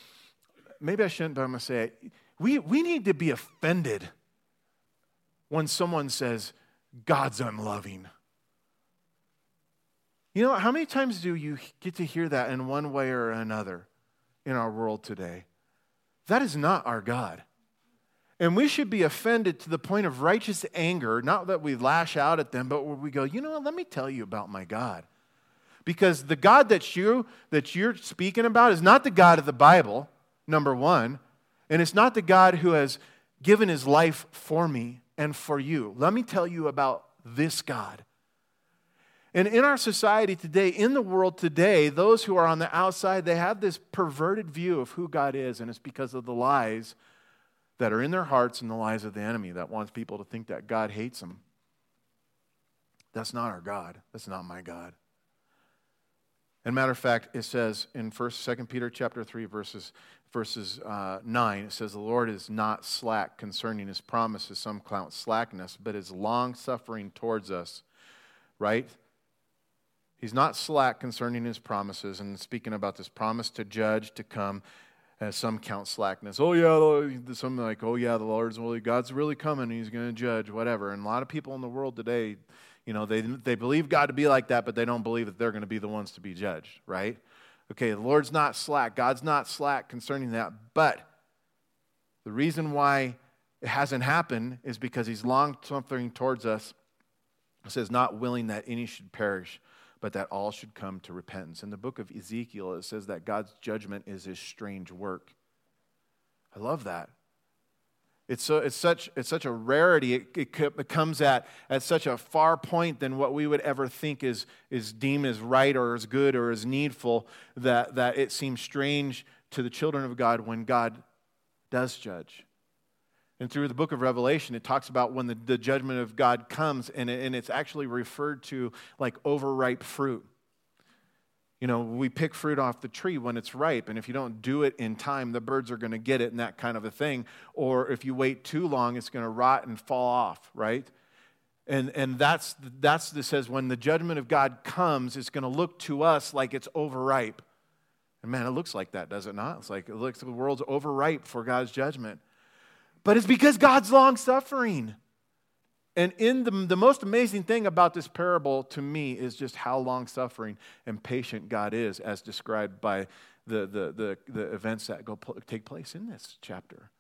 Maybe I shouldn't, but I'm going to say it. We, we need to be offended when someone says, God's unloving. You know, how many times do you get to hear that in one way or another in our world today? That is not our God. And we should be offended to the point of righteous anger, not that we lash out at them, but where we go, you know what, let me tell you about my God. Because the God that you that you're speaking about is not the God of the Bible, number one, and it's not the God who has given his life for me and for you. Let me tell you about this God. And in our society today, in the world today, those who are on the outside, they have this perverted view of who God is, and it's because of the lies that are in their hearts and the lies of the enemy that wants people to think that God hates them. That's not our God. That's not my God. And matter of fact, it says in First, Second Peter chapter three, verses verses uh, nine, it says, "The Lord is not slack concerning His promises, some count slackness, but is long suffering towards us." Right? He's not slack concerning His promises, and speaking about this promise to judge, to come, as some count slackness. Oh yeah, some like, oh yeah, the Lord's really God's really coming. He's going to judge whatever. And a lot of people in the world today, you know, they they believe God to be like that, but they don't believe that they're going to be the ones to be judged, right? Okay, the Lord's not slack. God's not slack concerning that. But the reason why it hasn't happened is because He's long suffering towards us. It says, not willing that any should perish, but that all should come to repentance. In the book of Ezekiel, it says that God's judgment is his strange work. I love that. It's, so, it's, such, it's such a rarity. It, it, comes at, at such a far point than what we would ever think is, is deemed as right or as good or as needful that, that it seems strange to the children of God when God does judge. And through the book of Revelation, it talks about when the, the judgment of God comes, and, it, and it's actually referred to like overripe fruit. You know, we pick fruit off the tree when it's ripe, and if you don't do it in time, the birds are going to get it and that kind of a thing. Or if you wait too long, it's going to rot and fall off, right? And, and that's, that's this says when the judgment of God comes, it's going to look to us like it's overripe. And man, it looks like that, does it not? It's like it looks the world's overripe for God's judgment but it's because God's long suffering. And in the, the most amazing thing about this parable to me is just how long suffering and patient God is, as described by the, the, the, the events that go take place in this chapter.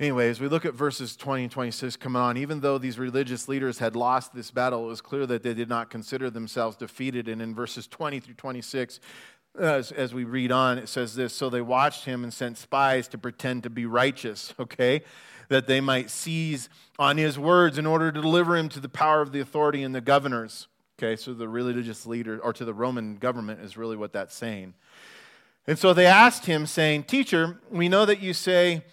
Anyway, as we look at verses 20 and 26, come on, even though these religious leaders had lost this battle, it was clear that they did not consider themselves defeated. And in verses 20 through 26, as, as we read on, it says this So they watched him and sent spies to pretend to be righteous, okay? That they might seize on his words in order to deliver him to the power of the authority and the governors. Okay, so the religious leader, or to the Roman government, is really what that's saying. And so they asked him, saying, Teacher, we know that you say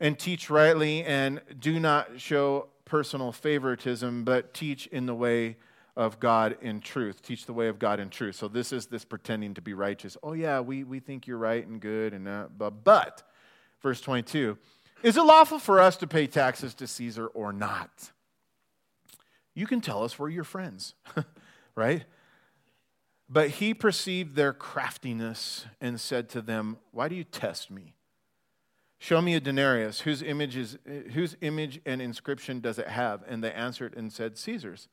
and teach rightly and do not show personal favoritism, but teach in the way of God in truth. Teach the way of God in truth. So this is this pretending to be righteous. Oh, yeah, we, we think you're right and good. and uh, but, but, verse 22, is it lawful for us to pay taxes to Caesar or not? You can tell us we're your friends, right? But he perceived their craftiness and said to them, Why do you test me? Show me a denarius. Whose image, is, whose image and inscription does it have? And they answered and said, Caesar's.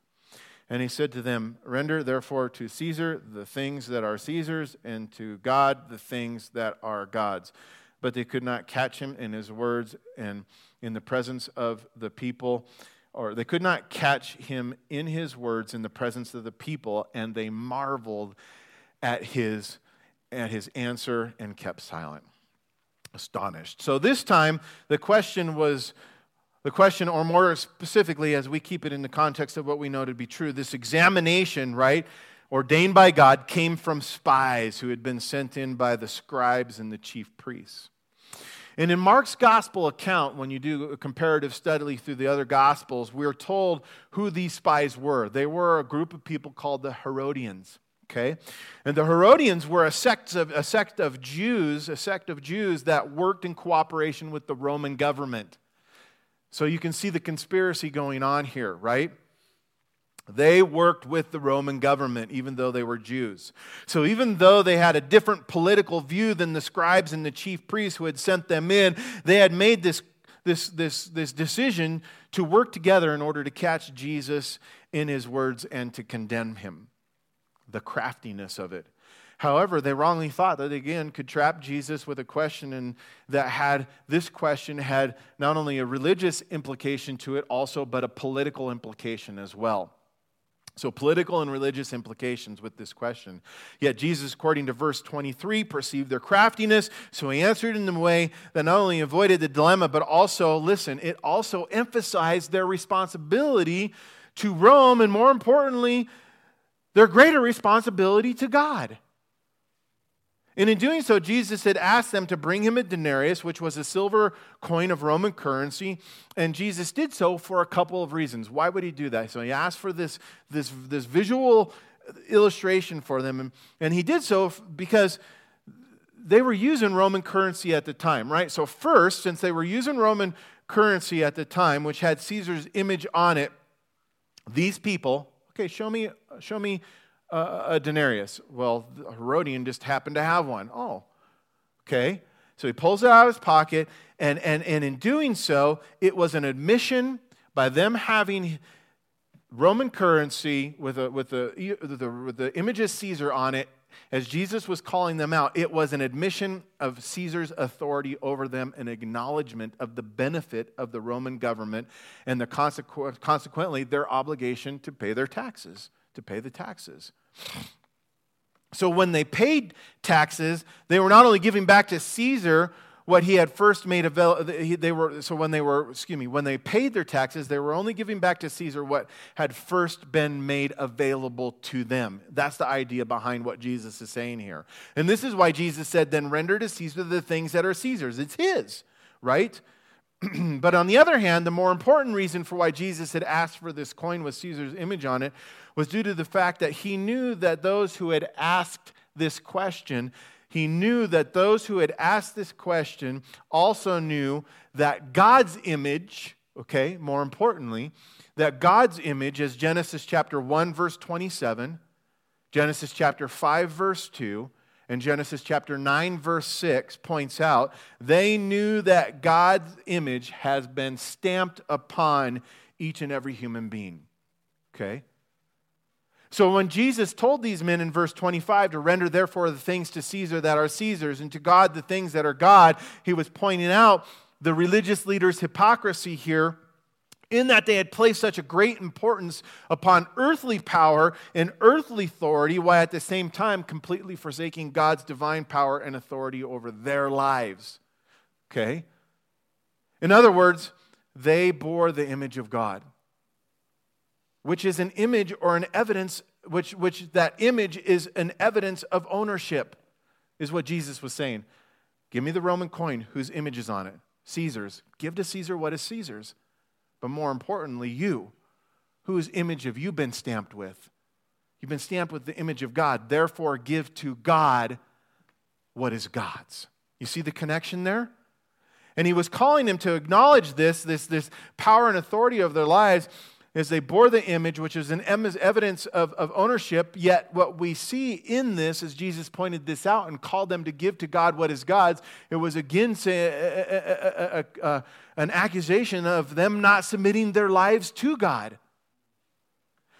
And he said to them, Render therefore to Caesar the things that are Caesar's, and to God the things that are God's. But they could not catch him in his words and in the presence of the people, or they could not catch him in his words in the presence of the people, and they marveled at his, at his answer and kept silent, astonished. So this time, the question was the question, or more specifically, as we keep it in the context of what we know to be true, this examination, right, ordained by God, came from spies who had been sent in by the scribes and the chief priests. And in Mark's gospel account, when you do a comparative study through the other gospels, we're told who these spies were. They were a group of people called the Herodians. Okay? And the Herodians were a sect of, a sect of Jews, a sect of Jews that worked in cooperation with the Roman government. So you can see the conspiracy going on here, right? They worked with the Roman government, even though they were Jews. So, even though they had a different political view than the scribes and the chief priests who had sent them in, they had made this, this, this, this decision to work together in order to catch Jesus in his words and to condemn him. The craftiness of it. However, they wrongly thought that again could trap Jesus with a question and that had this question had not only a religious implication to it also but a political implication as well. So, political and religious implications with this question. Yet, Jesus, according to verse 23, perceived their craftiness, so he answered in a way that not only avoided the dilemma, but also, listen, it also emphasized their responsibility to Rome, and more importantly, their greater responsibility to God. And in doing so, Jesus had asked them to bring him a denarius, which was a silver coin of Roman currency. And Jesus did so for a couple of reasons. Why would he do that? So he asked for this, this, this visual illustration for them. And, and he did so because they were using Roman currency at the time, right? So, first, since they were using Roman currency at the time, which had Caesar's image on it, these people, okay, show me, show me a denarius? Well, Herodian just happened to have one. Oh, okay. So he pulls it out of his pocket, and, and, and in doing so, it was an admission by them having Roman currency with, a, with, the, the, with the image of Caesar on it. As Jesus was calling them out, it was an admission of Caesar's authority over them, an acknowledgement of the benefit of the Roman government, and the consequ- consequently their obligation to pay their taxes, to pay the taxes. So when they paid taxes, they were not only giving back to Caesar what he had first made available. They were so when they were excuse me when they paid their taxes, they were only giving back to Caesar what had first been made available to them. That's the idea behind what Jesus is saying here. And this is why Jesus said, "Then render to Caesar the things that are Caesar's. It's his, right?" but on the other hand, the more important reason for why Jesus had asked for this coin with Caesar's image on it was due to the fact that he knew that those who had asked this question, he knew that those who had asked this question also knew that God's image, okay, more importantly, that God's image, as Genesis chapter 1, verse 27, Genesis chapter 5, verse 2, and Genesis chapter 9, verse 6 points out, they knew that God's image has been stamped upon each and every human being. Okay? So when Jesus told these men in verse 25 to render therefore the things to Caesar that are Caesar's and to God the things that are God, he was pointing out the religious leaders' hypocrisy here in that they had placed such a great importance upon earthly power and earthly authority, while at the same time completely forsaking God's divine power and authority over their lives. Okay? In other words, they bore the image of God which is an image or an evidence, which, which that image is an evidence of ownership, is what Jesus was saying. Give me the Roman coin whose image is on it. Caesar's. Give to Caesar what is Caesar's. But more importantly, you. Whose image have you been stamped with? You've been stamped with the image of God. Therefore, give to God what is God's. You see the connection there? And he was calling them to acknowledge this, this, this power and authority of their lives, is they bore the image, which is an evidence of, of ownership. Yet, what we see in this, as Jesus pointed this out and called them to give to God what is God's, it was again say, a, a, a, an accusation of them not submitting their lives to God.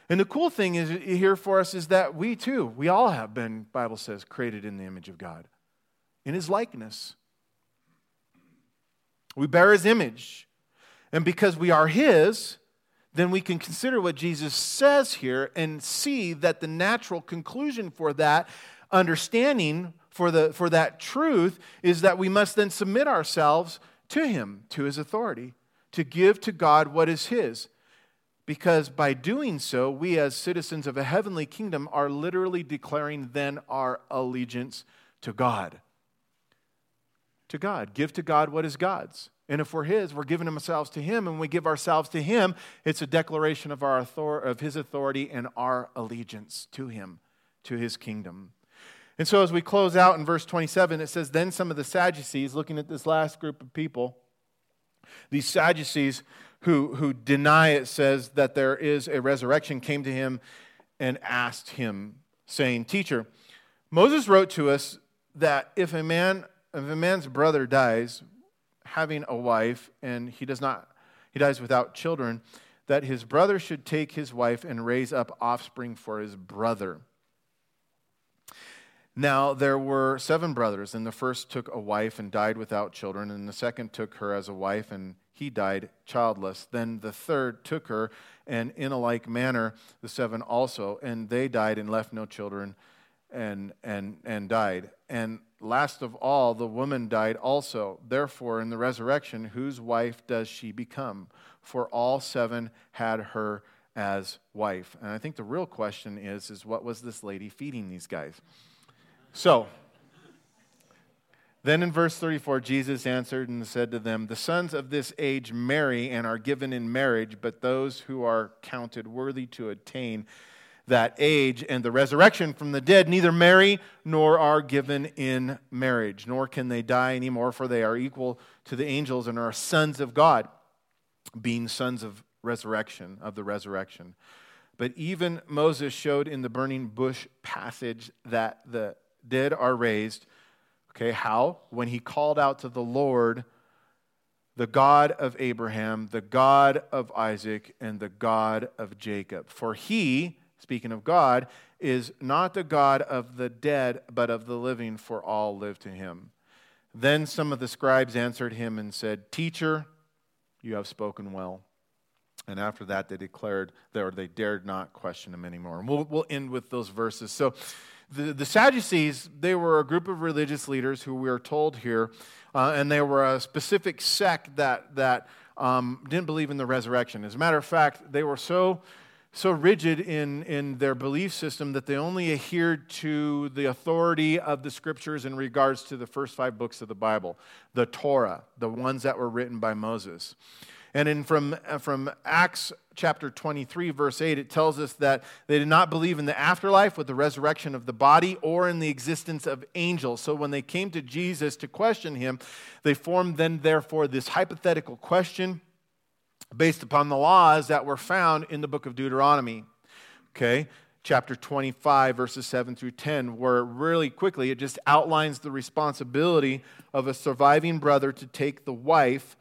And the cool thing is here for us is that we too, we all have been, Bible says, created in the image of God, in his likeness. We bear his image. And because we are his, then we can consider what Jesus says here and see that the natural conclusion for that understanding, for, the, for that truth, is that we must then submit ourselves to him, to his authority, to give to God what is his. Because by doing so, we as citizens of a heavenly kingdom are literally declaring then our allegiance to God. To God. Give to God what is God's. And if we're His, we're giving ourselves to Him. And when we give ourselves to Him, it's a declaration of, our author- of His authority and our allegiance to Him, to His kingdom. And so as we close out in verse 27, it says, Then some of the Sadducees, looking at this last group of people, these Sadducees who, who deny it says that there is a resurrection came to him and asked him, saying, Teacher, Moses wrote to us that if a man if a man's brother dies, having a wife, and he does not he dies without children, that his brother should take his wife and raise up offspring for his brother. Now, there were seven brothers, and the first took a wife and died without children, and the second took her as a wife, and he died childless. Then the third took her, and in a like manner the seven also, and they died and left no children and, and, and died. And last of all, the woman died also. Therefore, in the resurrection, whose wife does she become? For all seven had her as wife. And I think the real question is, is what was this lady feeding these guys? So, then in verse 34, Jesus answered and said to them, The sons of this age marry and are given in marriage, but those who are counted worthy to attain that age and the resurrection from the dead neither marry nor are given in marriage, nor can they die anymore, for they are equal to the angels and are sons of God, being sons of resurrection, of the resurrection. But even Moses showed in the burning bush passage that the dead are raised. Okay, how? When he called out to the Lord, the God of Abraham, the God of Isaac, and the God of Jacob. For he, speaking of God, is not the God of the dead, but of the living, for all live to him. Then some of the scribes answered him and said, Teacher, you have spoken well. And after that, they declared, or they dared not question him anymore. And we'll, we'll end with those verses. So, the, the Sadducees, they were a group of religious leaders who we are told here, uh, and they were a specific sect that, that um, didn't believe in the resurrection. As a matter of fact, they were so, so rigid in, in their belief system that they only adhered to the authority of the scriptures in regards to the first five books of the Bible, the Torah, the ones that were written by Moses. And in from, uh, from Acts chapter 23, verse 8, it tells us that they did not believe in the afterlife with the resurrection of the body or in the existence of angels. So when they came to Jesus to question him, they formed then, therefore, this hypothetical question based upon the laws that were found in the book of Deuteronomy. Okay? Chapter 25, verses 7 through 10, where really quickly it just outlines the responsibility of a surviving brother to take the wife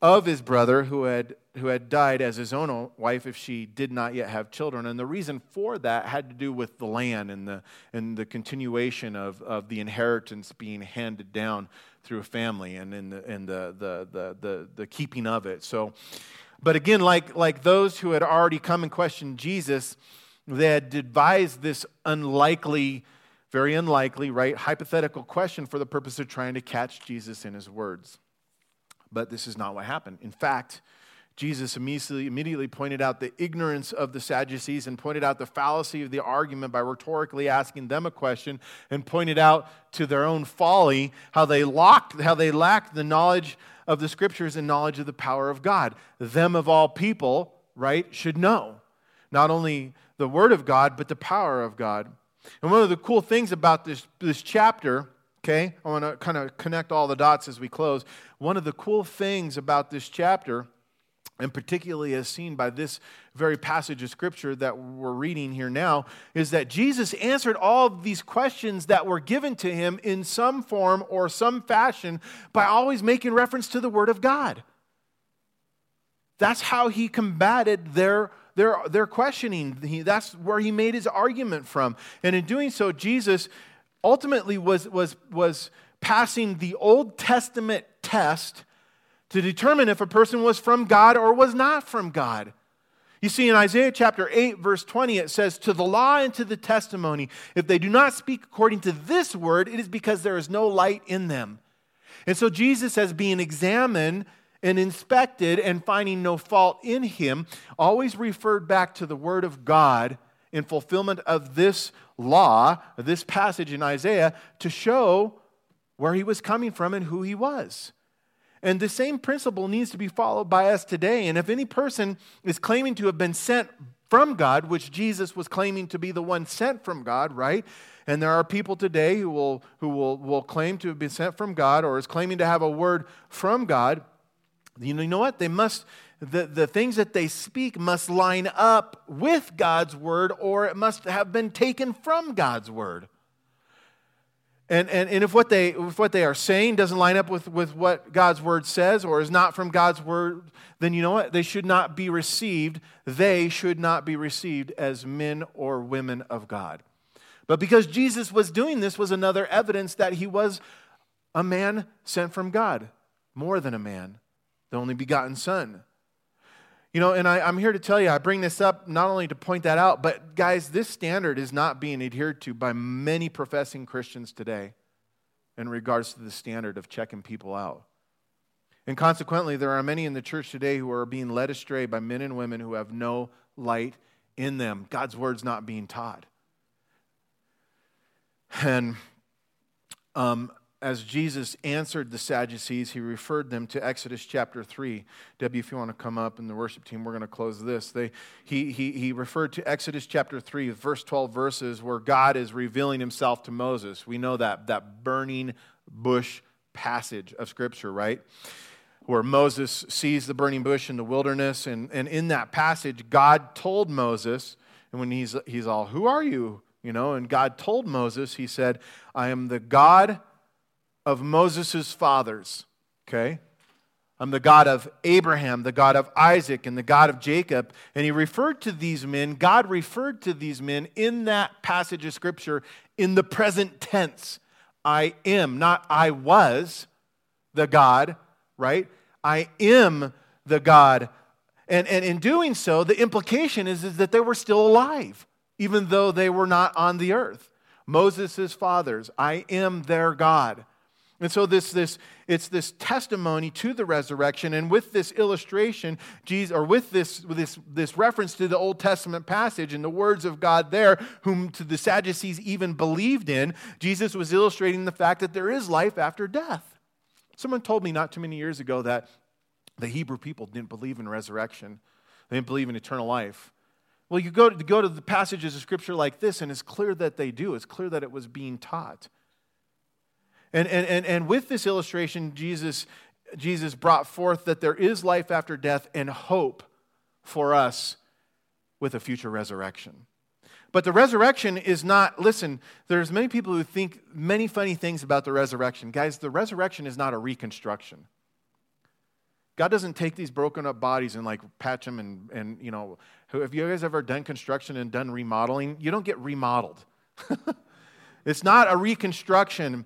of his brother who had, who had died as his own wife if she did not yet have children. And the reason for that had to do with the land and the, and the continuation of, of the inheritance being handed down through a family and, in the, and the, the, the, the, the keeping of it. So, but again, like, like those who had already come and questioned Jesus, they had devised this unlikely, very unlikely, right, hypothetical question for the purpose of trying to catch Jesus in his words. But this is not what happened. In fact, Jesus immediately, immediately pointed out the ignorance of the Sadducees and pointed out the fallacy of the argument by rhetorically asking them a question and pointed out to their own folly how they locked, how they lacked the knowledge of the scriptures and knowledge of the power of God. Them of all people, right, should know not only the word of God, but the power of God. And one of the cool things about this, this chapter Okay? I want to kind of connect all the dots as we close. One of the cool things about this chapter, and particularly as seen by this very passage of scripture that we're reading here now, is that Jesus answered all these questions that were given to him in some form or some fashion by always making reference to the Word of God. That's how he combated their, they're, they're questioning. He, that's where he made his argument from. And in doing so, Jesus ultimately was, was, was passing the Old Testament test to determine if a person was from God or was not from God. You see, in Isaiah chapter 8, verse 20, it says, To the law and to the testimony, if they do not speak according to this word, it is because there is no light in them. And so Jesus, as being examined and inspected and finding no fault in him, always referred back to the word of God in fulfillment of this law, this passage in Isaiah, to show where he was coming from and who he was. And the same principle needs to be followed by us today. And if any person is claiming to have been sent from God, which Jesus was claiming to be the one sent from God, right? And there are people today who will, who will, will claim to have been sent from God or is claiming to have a word from God. You know, you know what? They must, the, the things that they speak must line up with God's word or it must have been taken from God's word. And, and, and if, what they, if what they are saying doesn't line up with, with what God's word says or is not from God's word, then you know what? They should not be received. They should not be received as men or women of God. But because Jesus was doing this was another evidence that he was a man sent from God, more than a man, the only begotten Son. You know, and I, am here to tell you, I bring this up not only to point that out, but guys, this standard is not being adhered to by many professing Christians today in regards to the standard of checking people out. And consequently, there are many in the church today who are being led astray by men and women who have no light in them. God's word's not being taught. And um, as Jesus answered the Sadducees, he referred them to Exodus chapter 3. Debbie, if you want to come up and the worship team, we're going to close this. They, he, he, he referred to Exodus chapter 3, verse 12 verses, where God is revealing himself to Moses. We know that, that burning bush passage of Scripture, right? Where Moses sees the burning bush in the wilderness. And, and in that passage, God told Moses, and when he's, he's all, Who are you? You know, and God told Moses, He said, I am the God of Moses' fathers. Okay? I'm the God of Abraham, the God of Isaac, and the God of Jacob. And he referred to these men, God referred to these men in that passage of Scripture in the present tense. I am, not I was the God, right? I am the God. And, and in doing so, the implication is, is that they were still alive even though they were not on the earth. Moses' fathers, I am their God. And so this, this, it's this testimony to the resurrection, and with this illustration, Jesus, or with this, this, this reference to the Old Testament passage and the words of God there, whom to the Sadducees even believed in, Jesus was illustrating the fact that there is life after death. Someone told me not too many years ago that the Hebrew people didn't believe in resurrection. They didn't believe in eternal life. Well, you go to, go to the passages of Scripture like this, and it's clear that they do. It's clear that it was being taught. And, and, and, and with this illustration, Jesus, Jesus brought forth that there is life after death and hope for us with a future resurrection. But the resurrection is not, listen, there's many people who think many funny things about the resurrection. Guys, the resurrection is not a reconstruction. God doesn't take these broken up bodies and like patch them and, and you know, have you guys ever done construction and done remodeling? You don't get remodeled. it's not a reconstruction.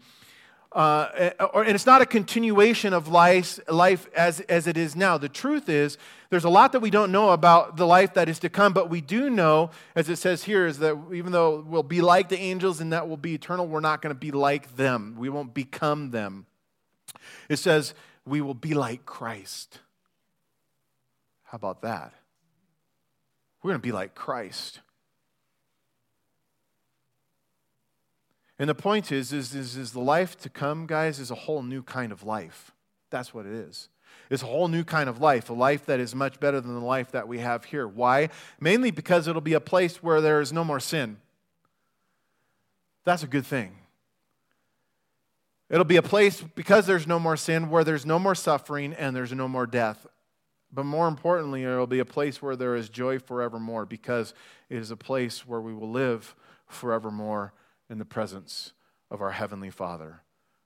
Uh, or, and it's not a continuation of life, life as, as it is now. The truth is, there's a lot that we don't know about the life that is to come, but we do know, as it says here, is that even though we'll be like the angels and that will be eternal, we're not going to be like them. We won't become them. It says, we will be like Christ. How about that? We're going to be like Christ. And the point is, is, is, is the life to come, guys, is a whole new kind of life. That's what it is. It's a whole new kind of life, a life that is much better than the life that we have here. Why? Mainly because it'll be a place where there is no more sin. That's a good thing. It'll be a place, because there's no more sin, where there's no more suffering and there's no more death. But more importantly, it'll be a place where there is joy forevermore, because it is a place where we will live forevermore in the presence of our Heavenly Father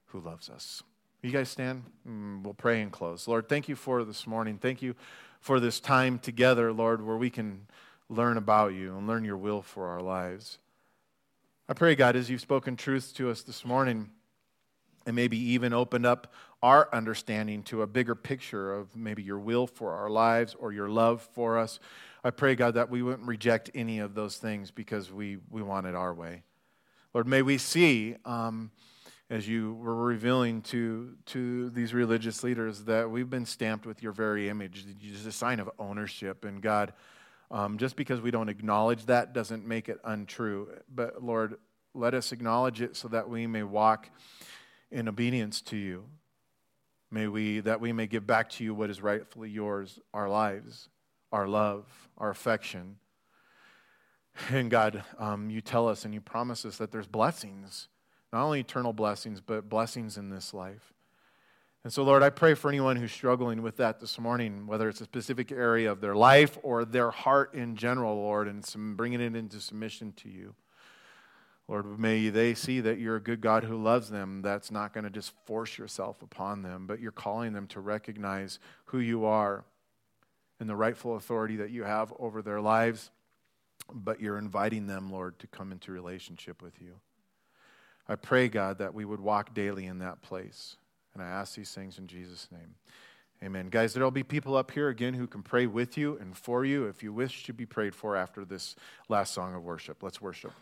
who loves us. You guys stand? Mm, we'll pray and close. Lord, thank you for this morning. Thank you for this time together, Lord, where we can learn about you and learn your will for our lives. I pray, God, as you've spoken truth to us this morning, and maybe even opened up our understanding to a bigger picture of maybe your will for our lives or your love for us. I pray, God, that we wouldn't reject any of those things because we, we want it our way. Lord, may we see, um, as you were revealing to, to these religious leaders, that we've been stamped with your very image. It's a sign of ownership. And God, um, just because we don't acknowledge that doesn't make it untrue. But Lord, let us acknowledge it so that we may walk in obedience to you. May we, that we may give back to you what is rightfully yours, our lives, our love, our affection. And God, um, you tell us and you promise us that there's blessings, not only eternal blessings, but blessings in this life. And so, Lord, I pray for anyone who's struggling with that this morning, whether it's a specific area of their life or their heart in general, Lord, and some, bringing it into submission to you. Lord, may they see that you're a good God who loves them, that's not going to just force yourself upon them, but you're calling them to recognize who you are and the rightful authority that you have over their lives, but you're inviting them, Lord, to come into relationship with you. I pray, God, that we would walk daily in that place. And I ask these things in Jesus' name. Amen. Guys, there'll be people up here again who can pray with you and for you if you wish to be prayed for after this last song of worship. Let's worship.